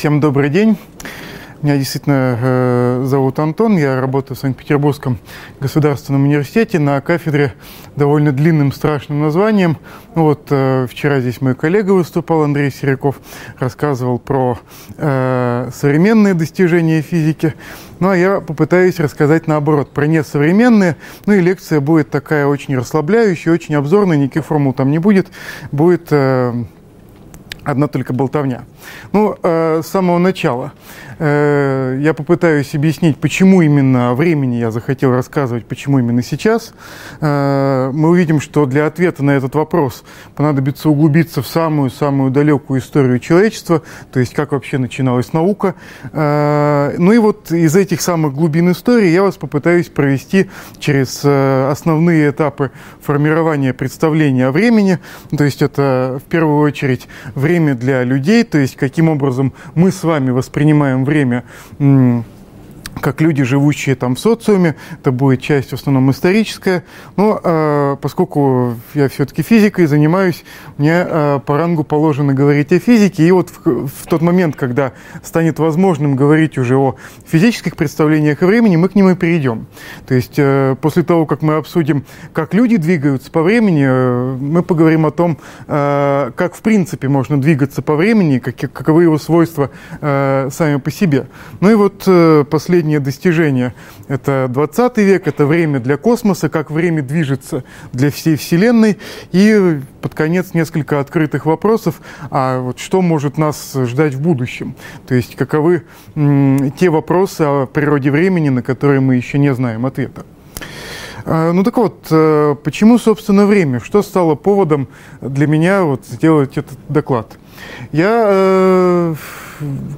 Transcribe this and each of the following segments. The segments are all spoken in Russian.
Всем добрый день. Меня действительно э, зовут Антон, я работаю в Санкт-Петербургском государственном университете на кафедре довольно длинным страшным названием. Ну вот э, вчера здесь мой коллега выступал, Андрей Серяков, рассказывал про э, современные достижения физики. Ну а я попытаюсь рассказать наоборот, про несовременные. Ну и лекция будет такая очень расслабляющая, очень обзорная, никаких формул там не будет. Будет э, одна только болтовня. Ну, э, с самого начала э, я попытаюсь объяснить, почему именно о времени я захотел рассказывать, почему именно сейчас. Э, мы увидим, что для ответа на этот вопрос понадобится углубиться в самую-самую далекую историю человечества, то есть как вообще начиналась наука. Э, ну и вот из этих самых глубин истории я вас попытаюсь провести через э, основные этапы формирования представления о времени. То есть это в первую очередь время для людей, то есть каким образом мы с вами воспринимаем время как люди, живущие там в социуме. Это будет часть в основном историческая. Но э, поскольку я все-таки физикой занимаюсь, мне э, по рангу положено говорить о физике. И вот в, в тот момент, когда станет возможным говорить уже о физических представлениях о времени, мы к ним и перейдем. То есть э, после того, как мы обсудим, как люди двигаются по времени, э, мы поговорим о том, э, как в принципе можно двигаться по времени, как, каковы его свойства э, сами по себе. Ну и вот э, последний последнее достижение. Это 20 век, это время для космоса, как время движется для всей Вселенной. И под конец несколько открытых вопросов, а вот что может нас ждать в будущем? То есть каковы те вопросы о природе времени, на которые мы еще не знаем ответа. А, ну так вот, э, почему, собственно, время? Что стало поводом для меня вот сделать этот доклад? Я э,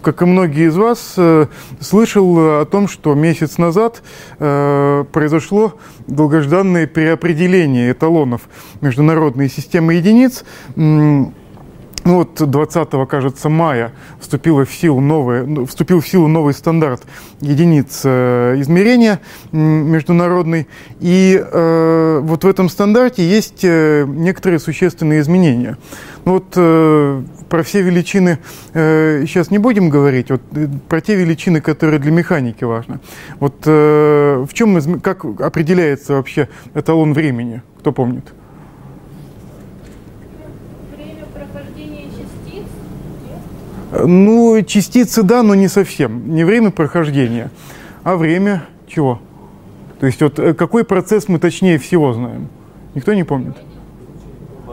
как и многие из вас, э, слышал о том, что месяц назад э, произошло долгожданное переопределение эталонов международной системы единиц. Ну вот 20, кажется, мая вступила в силу новая, ну, вступил в силу новый стандарт единиц э, измерения международный. И э, вот в этом стандарте есть э, некоторые существенные изменения. Ну вот э, про все величины э, сейчас не будем говорить, вот э, про те величины, которые для механики важны. Вот э, в чем, как определяется вообще эталон времени? Кто помнит? Ну, частицы да, но не совсем. Не время прохождения, а время чего? То есть вот э, какой процесс мы точнее всего знаем? Никто не помнит?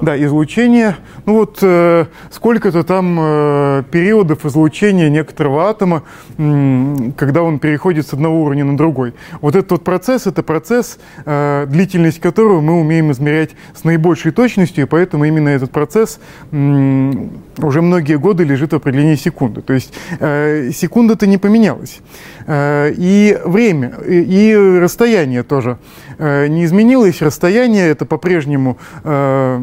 Да, излучение. Ну вот э, сколько-то там э, периодов излучения некоторого атома, э, когда он переходит с одного уровня на другой. Вот этот вот процесс, это процесс, э, длительность которого мы умеем измерять с наибольшей точностью, и поэтому именно этот процесс э, уже многие годы лежит в определении секунды. То есть э, секунда-то не поменялась. Э, и время, и, и расстояние тоже э, не изменилось. Расстояние это по-прежнему... Э,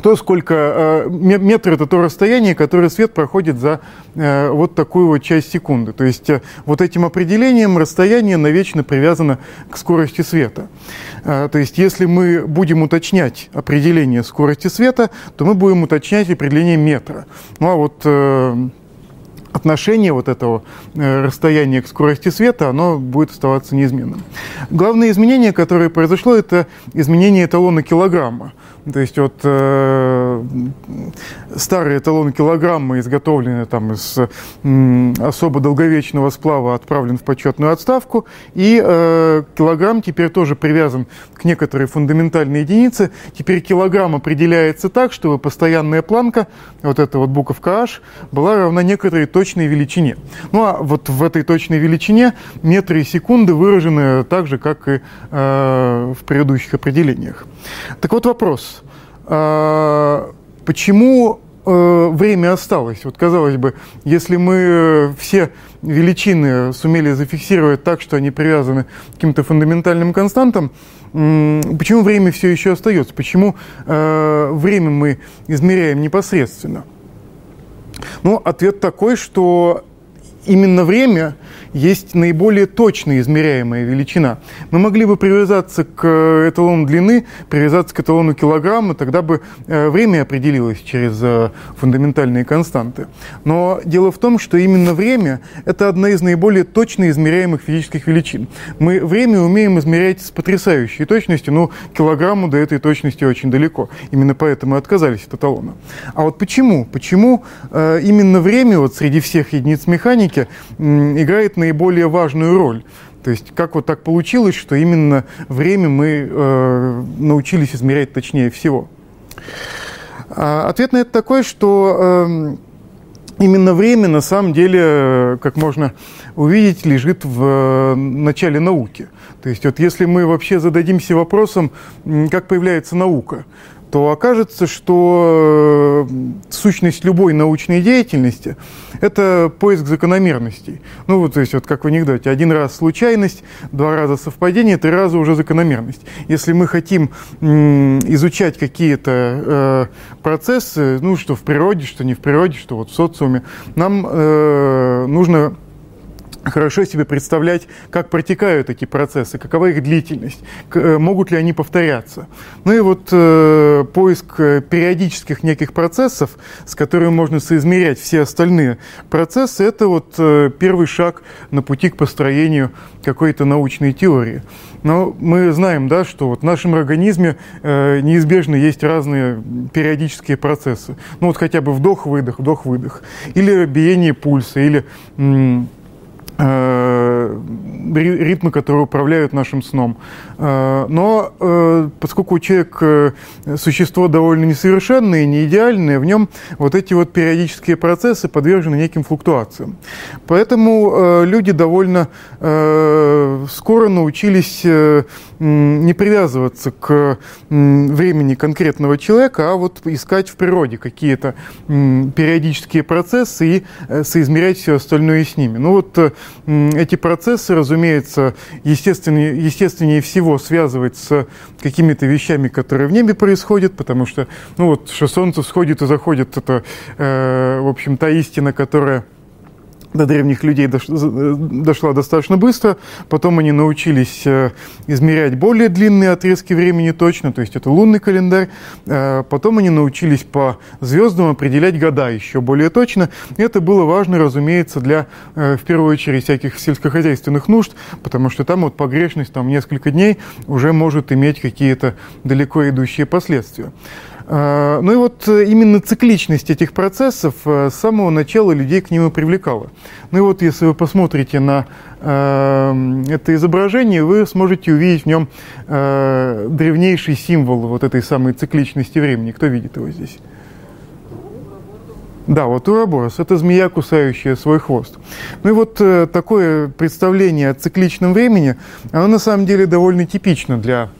то, сколько э, метр это то расстояние, которое свет проходит за э, вот такую вот часть секунды. То есть э, вот этим определением расстояние навечно привязано к скорости света. То есть если мы будем уточнять определение скорости света, то мы будем уточнять определение метра. Ну а вот отношение вот этого расстояния к скорости света, оно будет оставаться неизменным. Главное изменение, которое произошло, это изменение эталона килограмма. То есть вот э, старые эталоны килограмма, изготовленные там из э, особо долговечного сплава, отправлен в почетную отставку, и э, килограмм теперь тоже привязан к некоторой фундаментальной единице. Теперь килограмм определяется так, чтобы постоянная планка, вот эта вот буковка h, была равна некоторой точной величине. Ну а вот в этой точной величине метры и секунды выражены так же, как и э, в предыдущих определениях. Так вот вопрос. Э, почему э, время осталось? Вот казалось бы, если мы все величины сумели зафиксировать так, что они привязаны к каким-то фундаментальным константам, почему время все еще остается? Почему э, время мы измеряем непосредственно? Ну, ответ такой, что именно время есть наиболее точно измеряемая величина. Мы могли бы привязаться к э, эталону длины, привязаться к эталону килограмма, тогда бы э, время определилось через э, фундаментальные константы. Но дело в том, что именно время – это одна из наиболее точно измеряемых физических величин. Мы время умеем измерять с потрясающей точностью, но килограмму до этой точности очень далеко. Именно поэтому отказались от эталона. А вот почему? Почему именно время вот среди всех единиц механики играет наиболее важную роль. То есть как вот так получилось, что именно время мы э, научились измерять точнее всего? А ответ на это такой, что э, именно время на самом деле, как можно увидеть, лежит в э, начале науки. То есть вот если мы вообще зададимся вопросом, как появляется наука, то окажется, что э, сущность любой научной деятельности – это поиск закономерностей. Ну, вот, то есть, вот как в анекдоте, один раз случайность, два раза совпадение, три раза уже закономерность. Если мы хотим изучать какие-то э, процессы, ну, что в природе, что не в природе, что вот в социуме, нам э, нужно хорошо себе представлять, как протекают эти процессы, какова их длительность, э, могут ли они повторяться. Ну и вот э, поиск э, периодических неких процессов, с которыми можно соизмерять все остальные процессы, это вот э, первый шаг на пути к построению какой-то научной теории. Но мы знаем, да, что вот в нашем организме э, неизбежно есть разные периодические процессы. Ну вот хотя бы вдох-выдох, вдох-выдох. Или биение пульса, или... М- ритмы, которые управляют нашим сном. Э, но э, поскольку человек существо довольно несовершенное, не идеальное, в нем вот эти вот периодические процессы подвержены неким флуктуациям. Поэтому люди довольно скоро научились не привязываться к времени конкретного человека, а вот искать в природе какие-то периодические процессы и соизмерять все остальное с ними. Ну вот эти процессы, разумеется, естественнее, естественнее всего связывать с какими-то вещами, которые в небе происходят, потому что, ну вот, что солнце сходит и заходит, это, э, в общем, та истина, которая до древних людей дошла достаточно быстро. Потом они научились э, измерять более длинные отрезки времени точно, то есть это лунный календарь. Э, потом они научились по звездам определять года еще более точно. И это было важно, разумеется, для, э, в первую очередь, всяких сельскохозяйственных нужд, потому что там вот погрешность там несколько дней уже может иметь какие-то далеко идущие последствия. А, ну и вот э, именно цикличность этих процессов э, с самого начала людей к ним и привлекала. Ну и вот если вы посмотрите на э, это изображение, вы сможете увидеть в нем древнейший символ вот этой самой цикличности времени. Кто видит его здесь? Да, вот уроборос – это змея, кусающая свой хвост. Ну и вот такое представление о цикличном времени, оно на самом деле довольно типично для Э,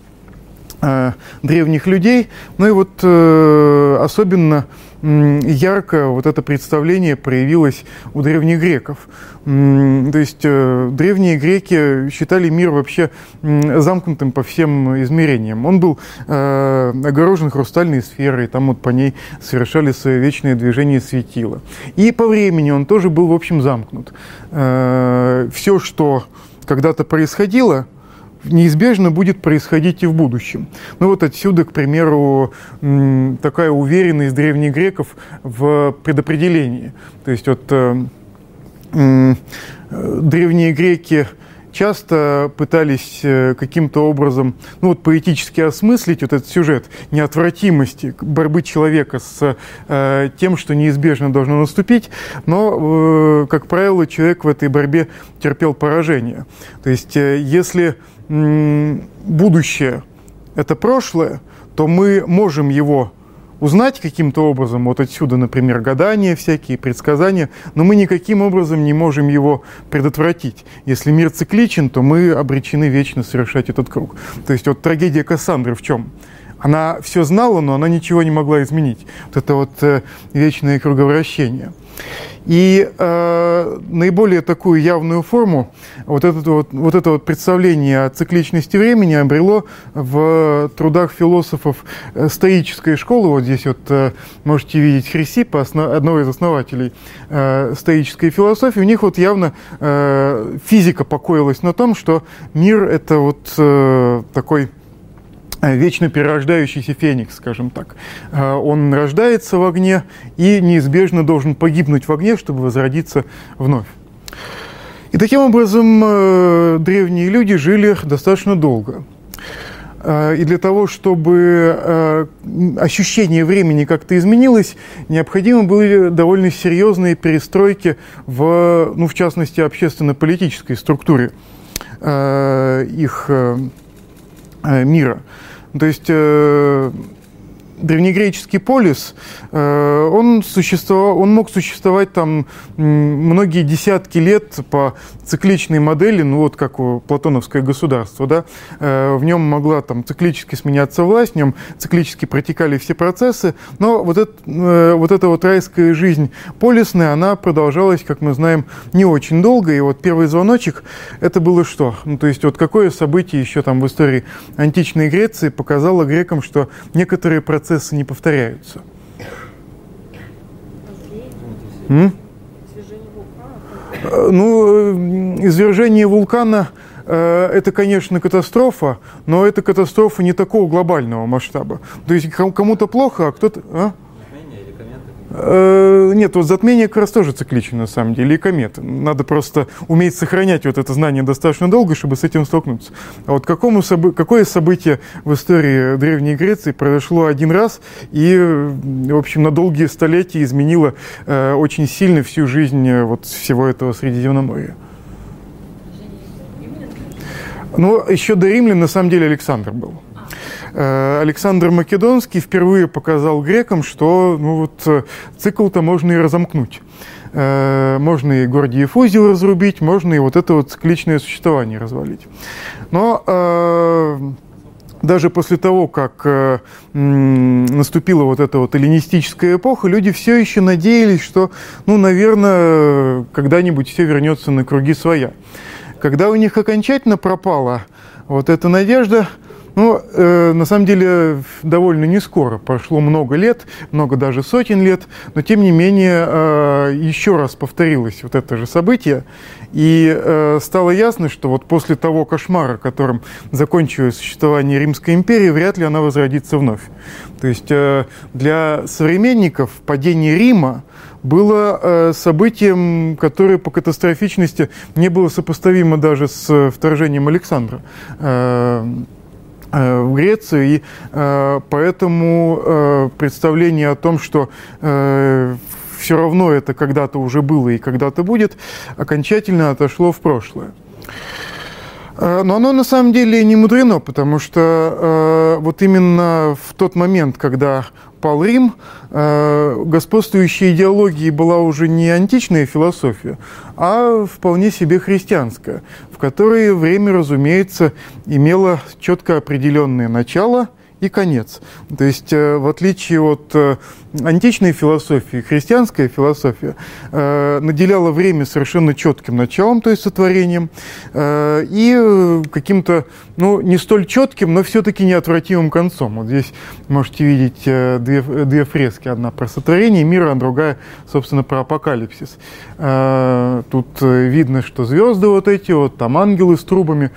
древних людей. Ну и вот э, особенно ярко вот это представление проявилось у древних греков. То есть э, древние греки считали мир вообще замкнутым по всем измерениям. Он был огорожен хрустальной сферой, там вот по ней совершали свое вечное движение светила. И по времени он тоже был, в общем, замкнут. Все, что когда-то происходило – неизбежно будет происходить и в будущем. Ну вот отсюда, к примеру, такая уверенность древних греков в предопределении. То есть вот э, древние греки часто пытались э, каким-то образом, ну вот поэтически осмыслить вот этот сюжет неотвратимости борьбы человека с э, тем, что неизбежно должно наступить, но, э, как правило, человек в этой борьбе терпел поражение. То есть, э, если будущее – это прошлое, то мы можем его узнать каким-то образом, вот отсюда, например, гадания всякие, предсказания, но мы никаким образом не можем его предотвратить. Если мир цикличен, то мы обречены вечно совершать этот круг. То есть вот трагедия Кассандры в чем? Она все знала, но она ничего не могла изменить. Вот это вот э, вечное круговращение. И э, наиболее такую явную форму вот это вот, вот это вот представление о цикличности времени обрело в трудах философов э, стоической школы. Вот здесь вот э, можете видеть Хрисипа, одного из основателей э, стоической философии. У них вот явно физика покоилась на том, что мир – это вот такой вечно перерождающийся феникс, скажем так. Э, он рождается в огне и неизбежно должен погибнуть в огне, чтобы возродиться вновь. И таким образом э, древние люди жили достаточно долго. Э, и для того, чтобы ощущение времени как-то изменилось, необходимы были довольно серьезные перестройки в, ну, в частности, общественно-политической структуре их мира. То есть э, древнегреческий полис, э, он, существовал, он мог существовать там многие десятки лет по цикличной модели, ну вот как у платоновское государство, да, э, в нем могла там циклически сменяться власть, в нем циклически протекали все процессы, но вот, это, э, вот эта вот райская жизнь полисная, она продолжалась, как мы знаем, не очень долго, и вот первый звоночек, это было что? Ну, то есть вот какое событие еще там в истории античной Греции показало грекам, что некоторые процессы процессы не повторяются. М? Ну, э, извержение вулкана э, это, конечно, катастрофа, но это катастрофа не такого глобального масштаба. То есть кому-то плохо, а кто-то... А? Нет, вот затмение как раз тоже циклично, на самом деле, и кометы. Надо просто уметь сохранять вот это знание достаточно долго, чтобы с этим столкнуться. А вот какому, какое событие в истории Древней Греции произошло один раз и, в общем, на долгие столетия изменило э, очень сильно всю жизнь э, вот всего этого Средиземноморья? Ну, еще до римлян, на самом деле, Александр был. Э, Александр Македонский впервые показал грекам, что ну вот, э, цикл-то можно и разомкнуть. Э, можно и Гордиев узел разрубить, можно и вот это вот цикличное существование развалить. Но даже после того, как наступила вот эта вот эллинистическая эпоха, люди все еще надеялись, что, ну, наверное, когда-нибудь все вернется на круги своя. Когда у них окончательно пропала вот эта надежда, ну, э, на самом деле, довольно не скоро. Прошло много лет, много даже сотен лет, но тем не менее э, еще раз повторилось вот это же событие. И э, стало ясно, что вот после того кошмара, которым закончилось существование Римской империи, вряд ли она возродится вновь. То есть э, для современников падение Рима было э, событием, которое по катастрофичности не было сопоставимо даже с вторжением Александра. Э, Э, в Грецию, и э, поэтому э, представление о том, что все равно это когда-то уже было и когда-то будет, окончательно отошло в прошлое. Но оно на самом деле не мудрено, потому что вот именно в тот момент, когда пал Рим, э, господствующей идеологией была уже не античная философия, а вполне себе христианская, в которой время, разумеется, имело четко определенное начало – и конец. То есть, э, в отличие от э, античной философии, христианская философия э, наделяла время совершенно четким началом, то есть сотворением, и каким-то, ну, не столь четким, но все-таки неотвратимым концом. Вот здесь можете видеть две, две фрески. Одна про сотворение мира, а другая, собственно, про апокалипсис. Тут видно, что звезды вот эти, вот там ангелы с трубами,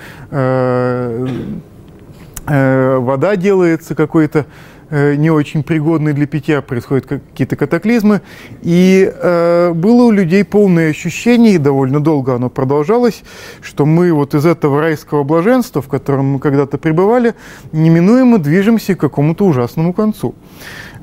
вода делается какой-то э, не очень пригодной для питья, происходят какие-то катаклизмы. И э, было у людей полное ощущение, и довольно долго оно продолжалось, что мы вот из этого райского блаженства, в котором мы когда-то пребывали, неминуемо движемся к какому-то ужасному концу.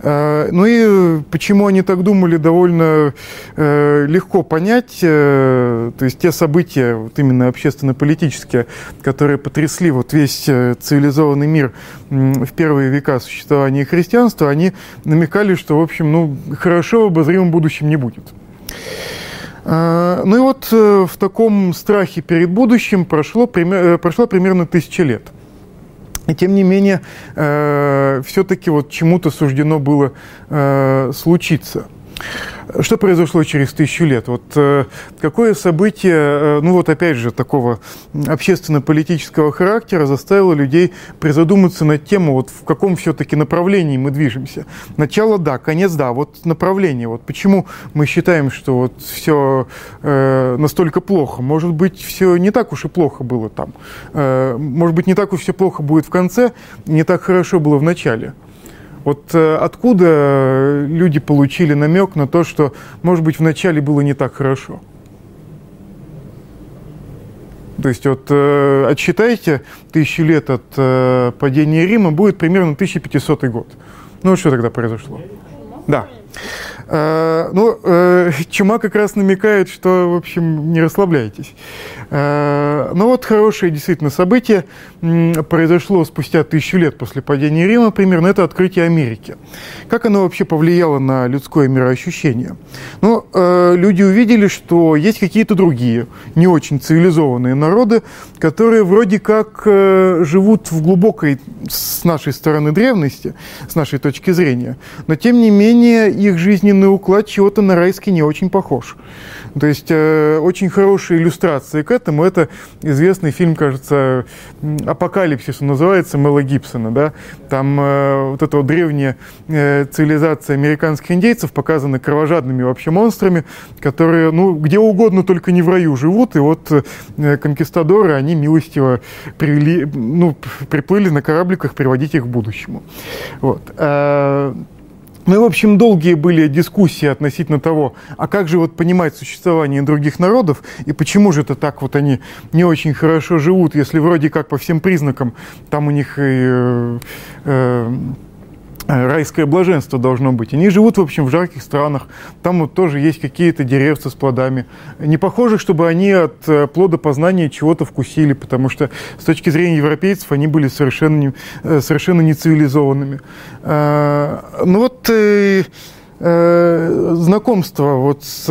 Э, ну и почему они так думали, довольно э, легко понять. Э, то есть те события, вот именно общественно-политические, которые потрясли вот весь цивилизованный мир в первые века существования христианства, они намекали, что, в общем, ну, хорошо в обозримом будущем не будет. Ну и вот в таком страхе перед будущим прошло, прошло примерно тысяча лет – и тем не менее, э, все-таки вот чему-то суждено было э, случиться. Что произошло через тысячу лет? Вот э, какое событие, э, ну вот опять же, такого общественно-политического характера заставило людей призадуматься над тем, вот в каком все-таки направлении мы движемся? Начало да, конец да, вот направление. Вот почему мы считаем, что вот все э, настолько плохо? Может быть, все не так уж и плохо было там. Может быть, не так уж все плохо будет в конце, не так хорошо было в начале. Вот э, откуда люди получили намек на то, что, может быть, вначале было не так хорошо? То есть вот э, отсчитайте тысячу лет от э, падения Рима, будет примерно 1500 год. Ну, что тогда произошло? Да. Э, ну, э, чума как раз намекает, что, в общем, не расслабляйтесь. Э, ну вот хорошее действительно событие произошло спустя тысячу лет после падения Рима, примерно, это открытие Америки. Как оно вообще повлияло на людское мироощущение? Ну, люди увидели, что есть какие-то другие, не очень цивилизованные народы, которые вроде как живут в глубокой, с нашей стороны, древности, с нашей точки зрения, но тем не менее их жизненный уклад чего-то на райский не очень похож. То есть э, очень хорошая иллюстрация к этому. Это известный фильм, кажется, «Апокалипсис» он называется, Мэла Гибсона. Да? Там э, вот эта вот древняя э, цивилизация американских индейцев показана кровожадными вообще монстрами, которые, ну, где угодно, только не в раю живут. И вот э, конкистадоры, они милостиво привели, ну, приплыли на корабликах приводить их к будущему. Вот. Ну и, в общем, долгие были дискуссии относительно того, а как же вот понимать существование других народов, и почему же это так вот они не очень хорошо живут, если вроде как по всем признакам там у них и... Э, Э, райское блаженство должно быть. Они живут, в общем, в жарких странах. Там вот тоже есть какие-то деревца с плодами. Не похоже, чтобы они от э, плода познания чего-то вкусили, потому что с точки зрения европейцев они были совершенно, не, э, совершенно нецивилизованными. Ну вот знакомство вот с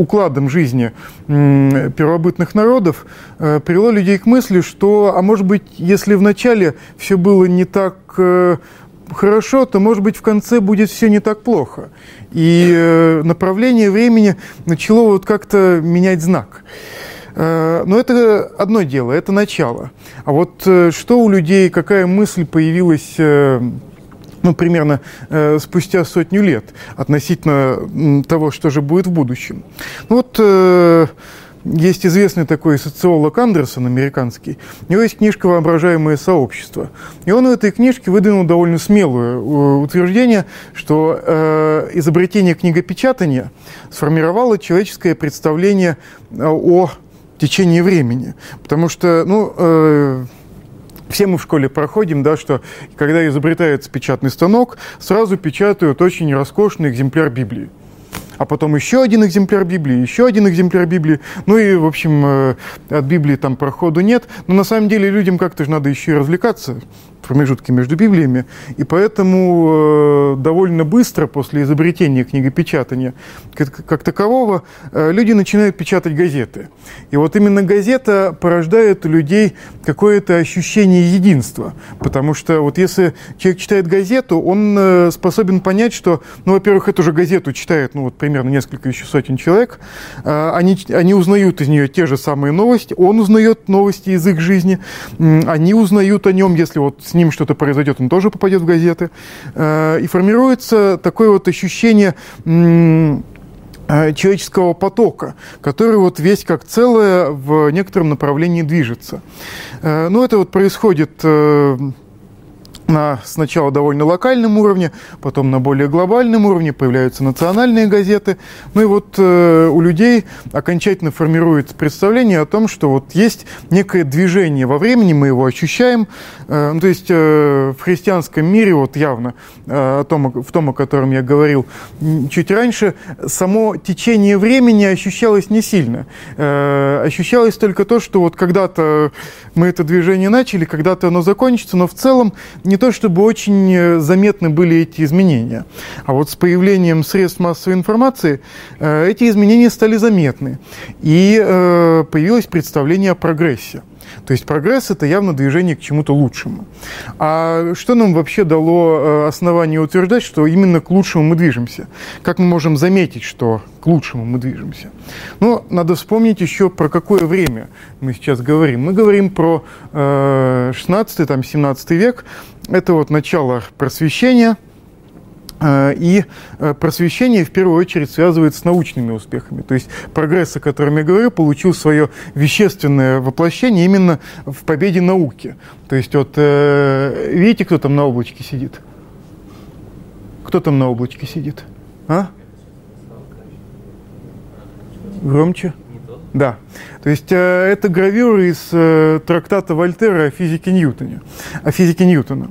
укладом жизни первобытных народов э, привело людей к мысли, что, а может быть, если вначале все было не так э, хорошо, то, может быть, в конце будет все не так плохо. И э, направление времени начало вот как-то менять знак. Но это одно дело, это начало. А вот что у людей, какая мысль появилась ну, примерно э, спустя сотню лет относительно того, что же будет в будущем. Ну, вот э, есть известный такой социолог Андерсон, американский. У него есть книжка «Воображаемое сообщество». И он в этой книжке выдвинул довольно смелое э, утверждение, что э, изобретение книгопечатания сформировало человеческое представление э, о течении времени. Потому что, ну, э, все мы в школе проходим, да, что когда изобретается печатный станок, сразу печатают очень роскошный экземпляр Библии а потом еще один экземпляр Библии, еще один экземпляр Библии. Ну и, в общем, э, от Библии там проходу нет. Но на самом деле людям как-то же надо еще и развлекаться промежутки между Библиями, и поэтому э, довольно быстро после изобретения книгопечатания как, как такового э, люди начинают печатать газеты. И вот именно газета порождает у людей какое-то ощущение единства, потому что вот если человек читает газету, он э, способен понять, что, ну, во-первых, эту же газету читает, ну, вот примерно несколько еще сотен человек, они, они узнают из нее те же самые новости, он узнает новости из их жизни, они узнают о нем, если вот с ним что-то произойдет, он тоже попадет в газеты. Э, и формируется такое вот ощущение э, человеческого потока, который вот весь как целое в некотором направлении движется. Э, ну, это вот происходит на сначала довольно локальном уровне, потом на более глобальном уровне появляются национальные газеты. Ну и вот э, у людей окончательно формируется представление о том, что вот есть некое движение во времени, мы его ощущаем. Э, ну, то есть э, в христианском мире, вот явно э, о том, в том, о котором я говорил чуть раньше, само течение времени ощущалось не сильно. Э, ощущалось только то, что вот когда-то мы это движение начали, когда-то оно закончится, но в целом не то чтобы очень э, заметны были эти изменения. А вот с появлением средств массовой информации э, эти изменения стали заметны. И э, появилось представление о прогрессе. То есть прогресс – это явно движение к чему-то лучшему. А что нам вообще дало э, основание утверждать, что именно к лучшему мы движемся? Как мы можем заметить, что к лучшему мы движемся? Ну, надо вспомнить еще, про какое время мы сейчас говорим. Мы говорим про 16-17 э, век. Это вот начало просвещения – и э, просвещение в первую очередь связывается с научными успехами. То есть прогресс, о котором я говорю, получил свое вещественное воплощение именно в победе науки. То есть вот э, видите, кто там на облачке сидит? Кто там на облачке сидит? А? Громче. Да. То есть э, это гравюра из э, трактата Вольтера о физике Ньютона. О физике Ньютона.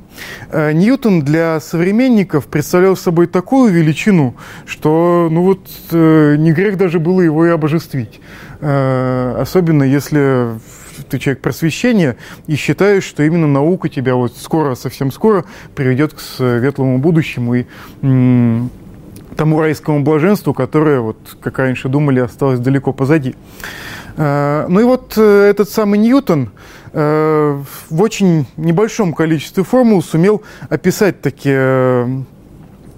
Э, Ньютон для современников представлял собой такую величину, что ну вот не грех даже было его и обожествить. Особенно если ты человек просвещения и считаешь, что именно наука тебя вот скоро, совсем скоро приведет к светлому будущему и тому райскому блаженству, которое, вот, как раньше думали, осталось далеко позади. Э, ну и вот э, этот самый Ньютон э, в очень небольшом количестве формул сумел описать такие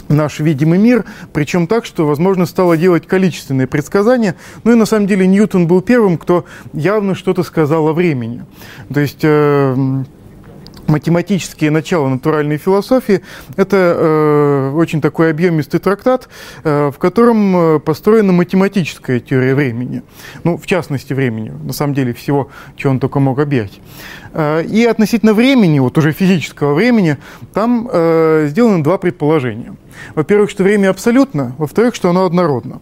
наш видимый мир, причем так, что, возможно, стало делать количественные предсказания. Ну и на самом деле Ньютон был первым, кто явно что-то сказал о времени. То есть математические начала натуральной философии. Это э, очень такой объемистый трактат, э, в котором э, построена математическая теория времени. Ну, в частности, времени. На самом деле, всего, чего он только мог объять. Э, и относительно времени, вот уже физического времени, там э, сделаны два предположения. Во-первых, что время абсолютно, во-вторых, что оно однородно.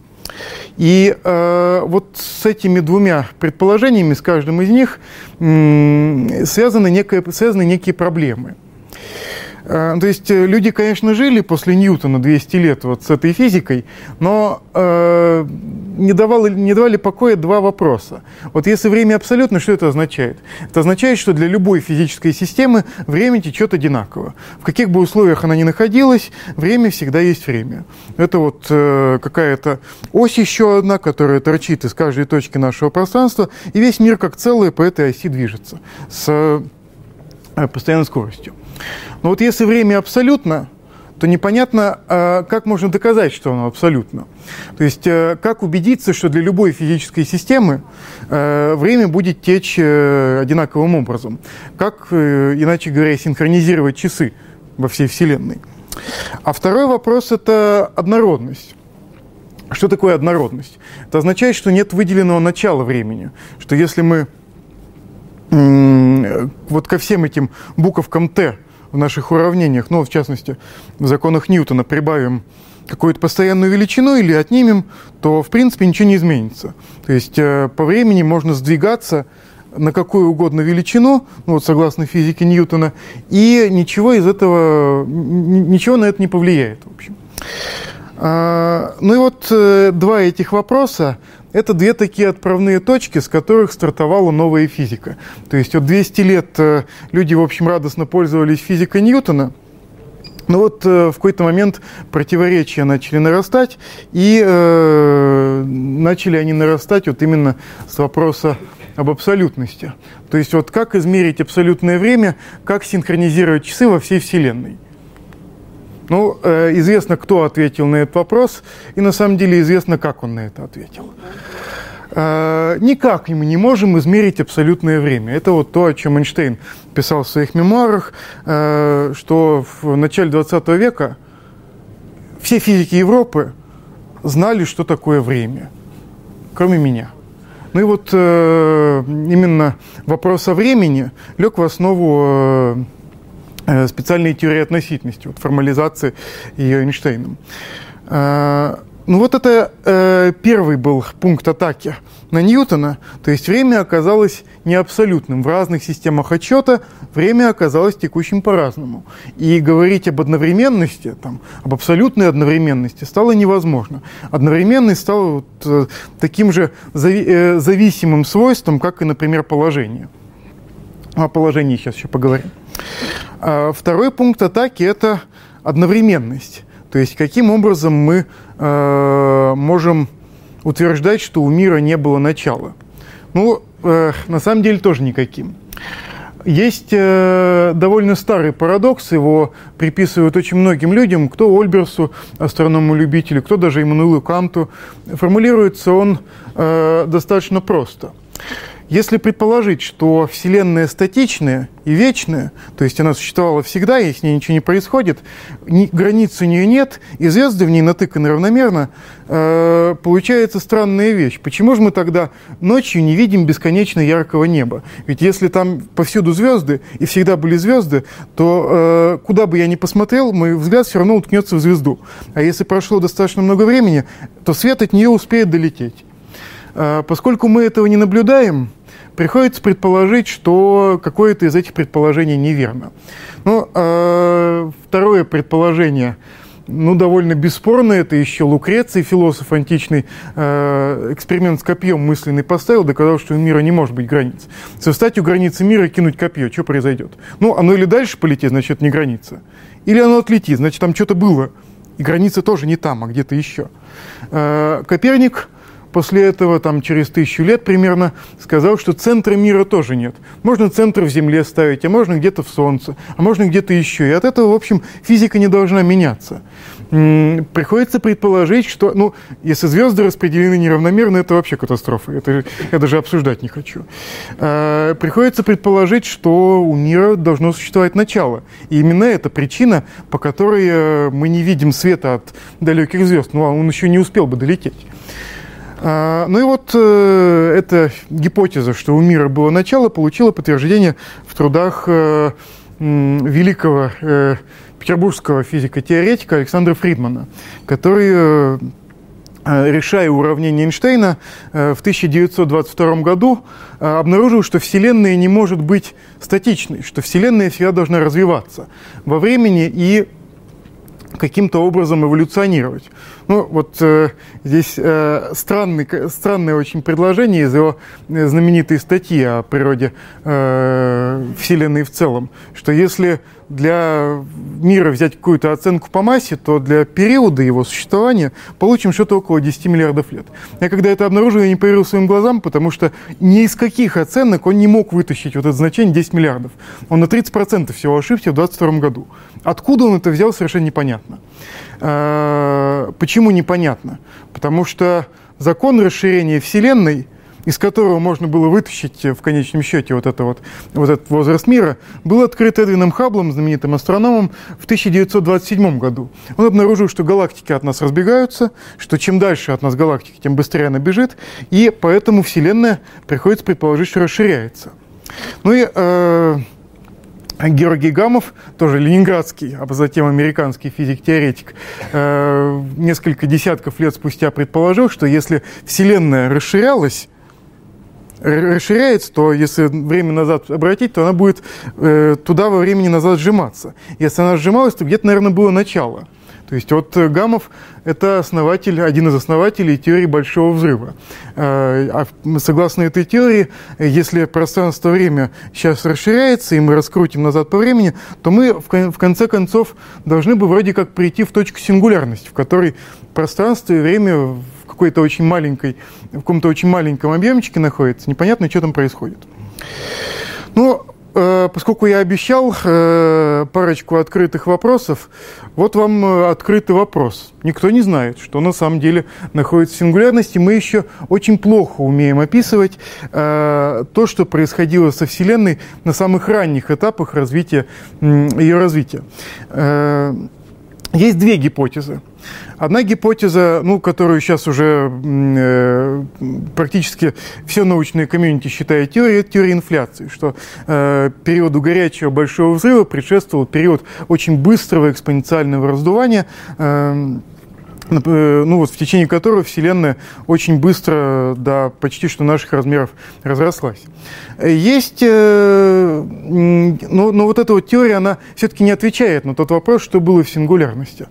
И э, вот с этими двумя предположениями, с каждым из них, связаны, некое, связаны некие проблемы. Э, то есть э, люди, конечно, жили после Ньютона 200 лет вот с этой физикой, но э, не, давали, не давали покоя два вопроса. Вот если время абсолютно, что это означает? Это означает, что для любой физической системы время течет одинаково. В каких бы условиях она ни находилась, время всегда есть время. Это вот э, какая-то ось еще одна, которая торчит из каждой точки нашего пространства, и весь мир как целое по этой оси движется с э, постоянной скоростью. Но вот если время абсолютно, то непонятно, а, как можно доказать, что оно абсолютно. То есть, э, как убедиться, что для любой физической системы э, время будет течь э, одинаковым образом. Как, иначе говоря, синхронизировать часы во всей Вселенной. А второй вопрос – это однородность. Что такое однородность? Это означает, что нет выделенного начала времени. Что если мы вот ко всем этим буковкам «Т» в наших уравнениях, ну, в частности, в законах Ньютона прибавим какую-то постоянную величину или отнимем, то, в принципе, ничего не изменится. То есть э, по времени можно сдвигаться на какую угодно величину, ну, вот согласно физике Ньютона, и ничего из этого, ничего на это не повлияет, в общем. А, ну и вот э, два этих вопроса это две такие отправные точки, с которых стартовала новая физика. То есть вот 200 лет э, люди, в общем, радостно пользовались физикой Ньютона, но вот э, в какой-то момент противоречия начали нарастать, и э, начали они нарастать вот именно с вопроса об абсолютности. То есть вот как измерить абсолютное время, как синхронизировать часы во всей Вселенной. Ну, э, известно, кто ответил на этот вопрос, и на самом деле известно, как он на это ответил. Э, никак мы не можем измерить абсолютное время. Это вот то, о чем Эйнштейн писал в своих мемуарах, э, что в начале 20 века все физики Европы знали, что такое время, кроме меня. Ну и вот э, именно вопрос о времени лег в основу э, специальной теории относительности, вот формализации ее Эйнштейном. Э, ну вот это э, первый был пункт атаки на Ньютона, то есть время оказалось не абсолютным. В разных системах отчета время оказалось текущим по-разному. И говорить об одновременности, там, об абсолютной одновременности стало невозможно. Одновременность стала вот, таким же зави зависимым свойством, как и, например, положение. О положении сейчас еще поговорим. А второй пункт атаки – это одновременность. То есть каким образом мы э, можем утверждать, что у мира не было начала. Ну, э, на самом деле тоже никаким. Есть э, довольно старый парадокс, его приписывают очень многим людям, кто Ольберсу, астроному-любителю, кто даже Иммануилу Канту. Формулируется он достаточно просто. Если предположить, что Вселенная статичная и вечная, то есть она существовала всегда, и с ней ничего не происходит, ни, границ у нее нет, и звезды в ней натыканы равномерно, э, получается странная вещь. Почему же мы тогда ночью не видим бесконечно яркого неба? Ведь если там повсюду звезды, и всегда были звезды, то э, куда бы я ни посмотрел, мой взгляд все равно уткнется в звезду. А если прошло достаточно много времени, то свет от нее успеет долететь. Э, поскольку мы этого не наблюдаем, приходится предположить, что какое-то из этих предположений неверно. Ну, э, второе предположение, ну, довольно бесспорно, это еще Лукреций, философ античный, э, эксперимент с копьем мысленный поставил, доказал, что у мира не может быть границ. Со статью границы мира кинуть копье, что произойдет? Ну, оно или дальше полетит, значит, это не граница, или оно отлетит, значит, там что-то было, и граница тоже не там, а где-то еще. Э, Коперник после этого, там, через тысячу лет примерно, сказал, что центра мира тоже нет. Можно центр в Земле ставить, а можно где-то в Солнце, а можно где-то еще. И от этого, в общем, физика не должна меняться. Приходится предположить, что, ну, если звезды распределены неравномерно, это вообще катастрофа. Это я даже обсуждать не хочу. А, приходится предположить, что у мира должно существовать начало. И именно это причина, по которой э, мы не видим света от далеких звезд. Ну, а он еще не успел бы долететь. А, ну и вот э, эта гипотеза, что у мира было начало, получила подтверждение в трудах э, великого э, петербургского физика-теоретика Александра Фридмана, который, решая уравнение Эйнштейна, в 1922 году обнаружил, что Вселенная не может быть статичной, что Вселенная всегда должна развиваться во времени и каким-то образом эволюционировать. Ну, вот э, здесь э, странный, странное очень предложение из его э, знаменитой статьи о природе э, Вселенной в целом, что если для мира взять какую-то оценку по массе, то для периода его существования получим что-то около 10 миллиардов лет. Я когда это обнаружил, я не поверил своим глазам, потому что ни из каких оценок он не мог вытащить вот это значение 10 миллиардов. Он на 30% всего ошибся в 2022 году. Откуда он это взял, совершенно непонятно. Э, почему непонятно? Потому что закон расширения Вселенной, из которого можно было вытащить в конечном счете вот, это вот, вот этот возраст мира, был открыт Эдвином Хаблом, знаменитым астрономом, в 1927 году. Он обнаружил, что галактики от нас разбегаются, что чем дальше от нас галактики, тем быстрее она бежит, и поэтому Вселенная приходится предположить, что расширяется. Ну и э, Георгий Гамов, тоже ленинградский, а затем американский физик-теоретик, э, несколько десятков лет спустя предположил, что если Вселенная расширялась, расширяется, то если время назад обратить, то она будет э, туда во времени назад сжиматься. Если она сжималась, то где-то, наверное, было начало – то есть вот э, Гамов – это основатель, один из основателей теории Большого Взрыва. Э, а согласно этой теории, если пространство-время сейчас расширяется, и мы раскрутим назад по времени, то мы в конце концов должны бы вроде как прийти в точку сингулярности, в которой пространство и время в какой-то очень маленькой, в каком-то очень маленьком объемчике находится, непонятно, что там происходит. Ну, Э, поскольку я обещал э, парочку открытых вопросов, вот вам э, открытый вопрос. Никто не знает, что на самом деле находится в сингулярности. Мы еще очень плохо умеем описывать то, что происходило со Вселенной на самых ранних этапах развития, ее развития. Есть две гипотезы. Одна гипотеза, ну, которую сейчас уже э, практически все научные комьюнити считают теорией, это теория инфляции, что э, периоду горячего большого взрыва предшествовал период очень быстрого экспоненциального раздувания. Э, ну вот в течение которого Вселенная очень быстро до почти что наших размеров разрослась. Есть, э, но, но вот эта вот теория, она все-таки не отвечает на тот вопрос, что было в сингулярности.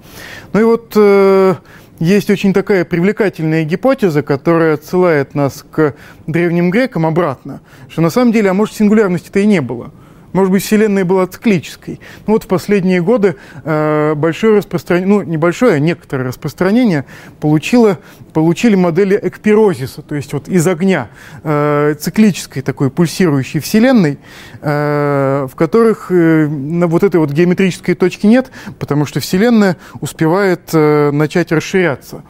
Ну и вот э, есть очень такая привлекательная гипотеза, которая отсылает нас к древним грекам обратно, что на самом деле, а может, сингулярности-то и не было. Может быть, Вселенная была циклической. Ну вот в последние годы э, большое распространение, ну небольшое, а некоторое распространение получило, получили модели экпирозиса, то есть вот из огня э, циклической такой пульсирующей Вселенной, э, в которых на вот этой вот геометрической точки нет, потому что Вселенная успевает начать расширяться.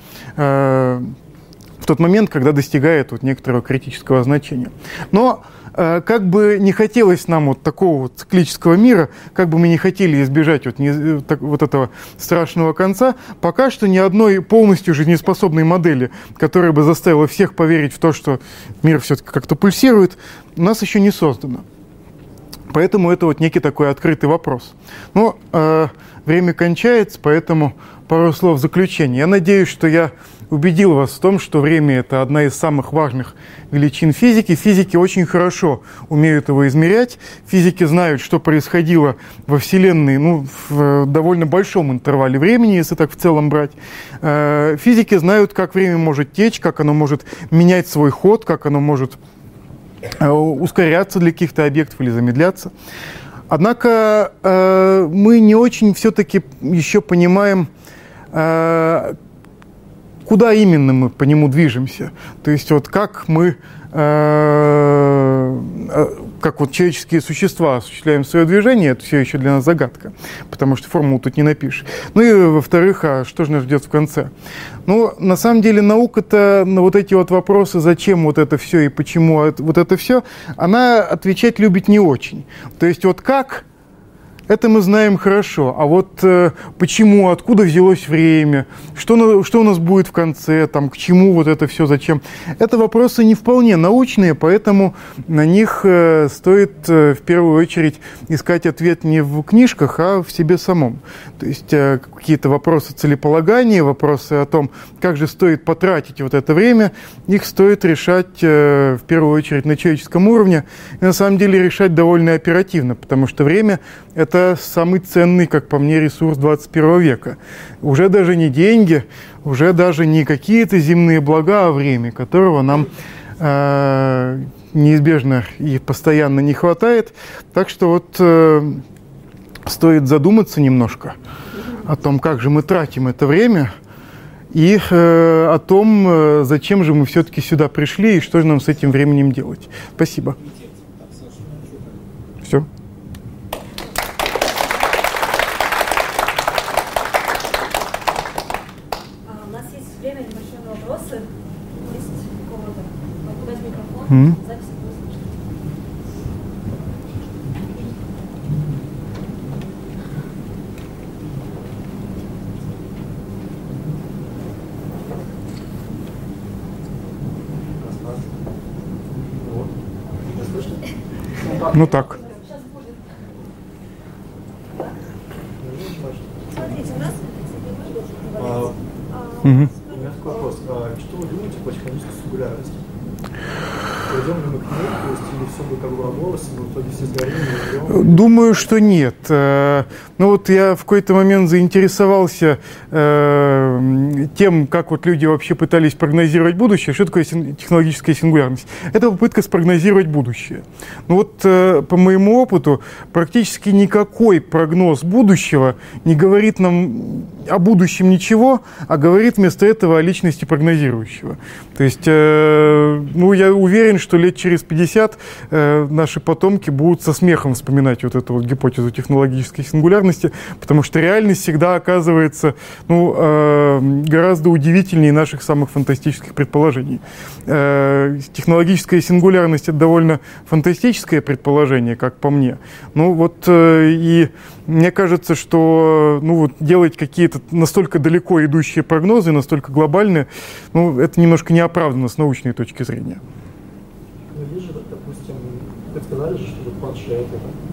Тот момент, когда достигает вот некоторого критического значения. Но Э, как бы не хотелось нам вот такого вот циклического мира, как бы мы не хотели избежать вот, не, э, так, вот этого страшного конца, пока что ни одной полностью жизнеспособной модели, которая бы заставила всех поверить в то, что мир все-таки как-то пульсирует, у нас еще не создано. Поэтому это вот некий такой открытый вопрос. Но э, время кончается, поэтому пару слов заключения. Я надеюсь, что я убедил вас в том, что время – это одна из самых важных величин физики. Физики очень хорошо умеют его измерять. Физики знают, что происходило во Вселенной ну, в довольно большом интервале времени, если так в целом брать. Э, физики знают, как время может течь, как оно может менять свой ход, как оно может э, ускоряться для каких-то объектов или замедляться. Однако э, мы не очень все-таки еще понимаем, куда именно мы по нему движемся. То есть вот как мы, э, э, как вот человеческие существа осуществляем свое движение, это все еще для нас загадка, потому что формулу тут не напишешь. Ну и во-вторых, а что же нас ждет в конце? Ну, на самом деле наука-то на вот эти вот вопросы, зачем вот это все и почему вот это все, она отвечать любит не очень. То есть вот как это мы знаем хорошо. А вот э, почему, откуда взялось время, что, что у нас будет в конце, там, к чему вот это все, зачем. Это вопросы не вполне научные, поэтому на них э, стоит э, в первую очередь искать ответ не в книжках, а в себе самом. То есть э, какие-то вопросы целеполагания, вопросы о том, как же стоит потратить вот это время, их стоит решать э, в первую очередь на человеческом уровне. И на самом деле решать довольно оперативно, потому что время – это самый ценный, как по мне, ресурс 21 века. Уже даже не деньги, уже даже не какие-то земные блага, а время, которого нам э, неизбежно и постоянно не хватает. Так что вот э, стоит задуматься немножко о том, как же мы тратим это время, и э, о том, э, зачем же мы все-таки сюда пришли и что же нам с этим временем делать. Спасибо. Все. Ну так. Смотрите, у нас... угу. У меня такой вопрос. А что вы думаете по технической сингулярности? Пойдем ли мы к ней, то есть или все будет как Думаю, что нет. Э, ну вот я в какой-то момент заинтересовался э, тем, как вот люди вообще пытались прогнозировать будущее. Что такое технологическая сингулярность? Это попытка спрогнозировать будущее. Ну вот э, по моему опыту практически никакой прогноз будущего не говорит нам о будущем ничего, а говорит вместо этого о личности прогнозирующего. То есть, ну я уверен, что лет через 50 э, наши потомки будут со смехом вспоминать вот эту вот гипотезу технологической сингулярности, потому что реальность всегда оказывается ну, э, гораздо удивительнее наших самых фантастических предположений. Э, технологическая сингулярность – это довольно фантастическое предположение, как по мне. Ну вот э, и мне кажется, что ну, вот делать какие-то настолько далеко идущие прогнозы, настолько глобальные, ну, это немножко неоправданно с научной точки зрения сказали же, что планшеты, что люди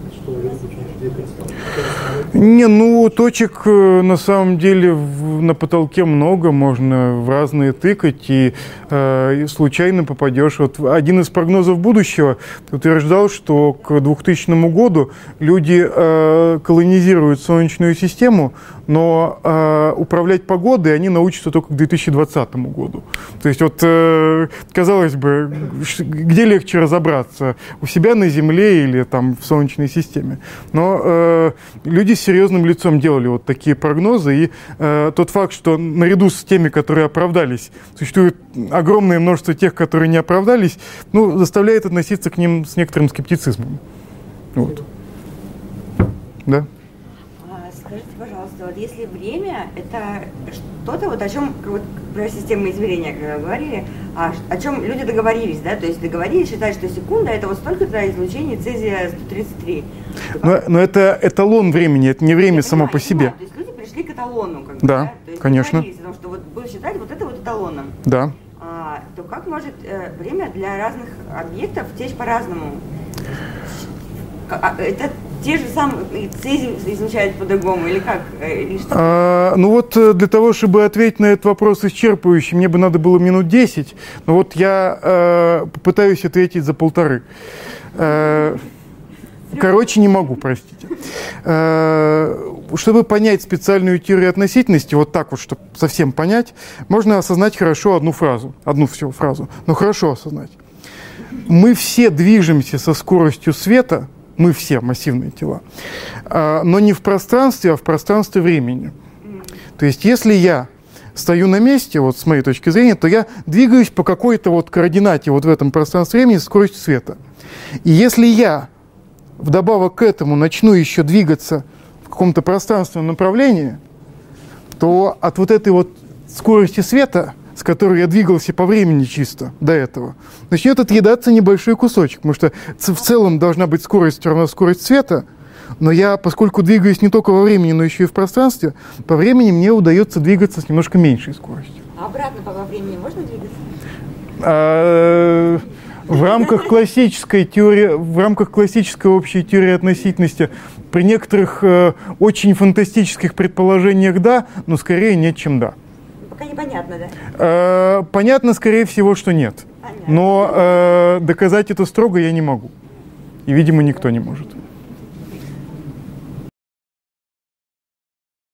не, ну, точек э, на самом деле в, на потолке много, можно в разные тыкать, и, э, и случайно попадешь. Вот один из прогнозов будущего утверждал, что к 2000 году люди э, колонизируют Солнечную систему, но э, управлять погодой они научатся только к 2020 году. То есть вот, э, казалось бы, где легче разобраться, у себя на Земле или там в Солнечной системе. Но э, люди с серьезным лицом делали вот такие прогнозы, и э, тот факт, что наряду с теми, которые оправдались, существует огромное множество тех, которые не оправдались, ну, заставляет относиться к ним с некоторым скептицизмом. Вот. Да? Если время это что-то, вот о чем вот, про систему измерения, когда говорили, а, о чем люди договорились, да, то есть договорились считать, что секунда это вот столько-то излучений цезия 133. Но, но это эталон времени, это не время Я само по себе. Понимаю, то есть люди пришли к эталону, как да, да? То есть конечно. Потому что вот будут считать вот это вот эталоном. Да. А, то как может э, время для разных объектов течь по-разному? А, это те же самые цезий излучают по-другому, или как? Э, или что? А, ну вот э, для того, чтобы ответить на этот вопрос исчерпывающе, мне бы надо было минут 10, но вот я э, попытаюсь ответить за полторы. Э, короче, не могу, простите. Э, чтобы понять специальную теорию относительности, вот так вот, чтобы совсем понять, можно осознать хорошо одну фразу, одну всю фразу, но хорошо осознать. Мы все движемся со скоростью света – мы все массивные тела, а, но не в пространстве, а в пространстве времени. То есть если я стою на месте, вот с моей точки зрения, то я двигаюсь по какой-то вот координате вот в этом пространстве времени скоростью света. И если я вдобавок к этому начну еще двигаться в каком-то пространственном направлении, то от вот этой вот скорости света – с которой я двигался по времени чисто до этого, начнет отъедаться небольшой кусочек, потому что в целом должна быть скорость равна скорость света, но я, поскольку двигаюсь не только во времени, но еще и в пространстве, по времени мне удается двигаться с немножко меньшей скоростью. А обратно по времени можно двигаться? А, в рамках классической теории, в рамках классической общей теории относительности, при некоторых э, очень фантастических предположениях да, но скорее нет, чем да. Пока непонятно, да? Э, понятно, скорее всего, что нет. Понятно. Но э, доказать это строго я не могу. И, видимо, никто не может.